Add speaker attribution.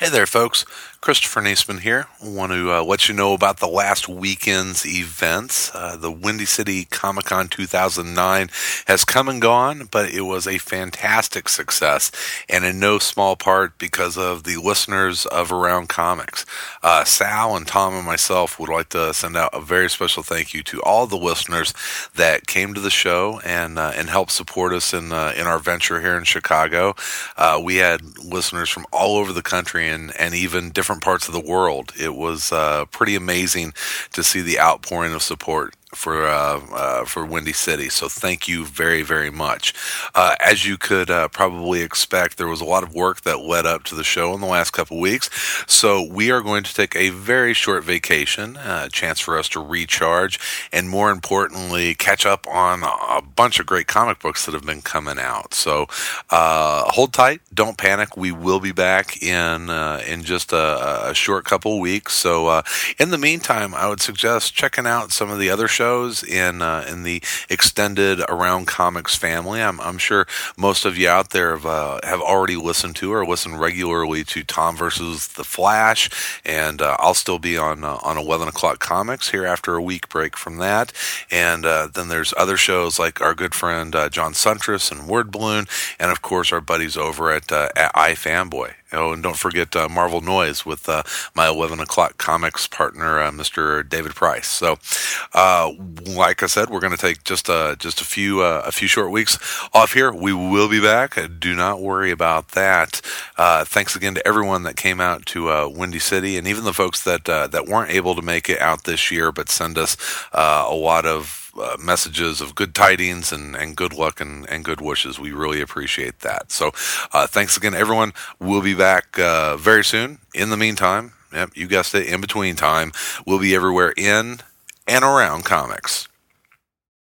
Speaker 1: Hey there, folks. Christopher Neseman here. I want to uh, let you know about the last weekend's events. Uh, the Windy City Comic Con 2009 has come and gone, but it was a fantastic success, and in no small part because of the listeners of Around Comics. Uh, Sal and Tom and myself would like to send out a very special thank you to all the listeners that came to the show and uh, and helped support us in uh, in our venture here in Chicago. Uh, we had listeners from all over the country and, and even different parts of the world. It was uh, pretty amazing to see the outpouring of support for uh, uh, for Windy City. So thank you very very much. Uh, as you could uh, probably expect, there was a lot of work that led up to the show in the last couple weeks. So we are going to take a very short vacation, uh, a chance for us to recharge, and more importantly, catch up on a bunch of great comic books that have been coming out. So uh, hold tight, don't panic. We will be back in in just a, a, short couple weeks. So in the meantime, I would suggest checking out some of the other shows shows in uh, in the extended Around Comics family. I'm, I'm sure most of you out there have, uh, have already listened to or listen regularly to Tom versus the Flash, and uh, I'll still be on uh, on 11 o'clock comics here after a week break from that. And uh, then there's other shows like our good friend John Siuntres and Word Balloon, and of course our buddies over at, at iFanboy. Oh, and don't forget uh, Marvel Noise with uh, my 11 o'clock comics partner, uh, Mr. David Price. So, uh, like I said, we're going to take just a just a few uh, a few short weeks off here. We will be back. Do not worry about that. Uh, thanks again to everyone that came out to Windy City, and even the folks that that weren't able to make it out this year, but send us a lot of uh, messages of good tidings and, and good luck and, and good wishes. We really appreciate that. So, uh, thanks again, everyone. We'll be back uh, very soon. In the meantime, yep, you guessed it, in between time, we'll be everywhere in and around comics.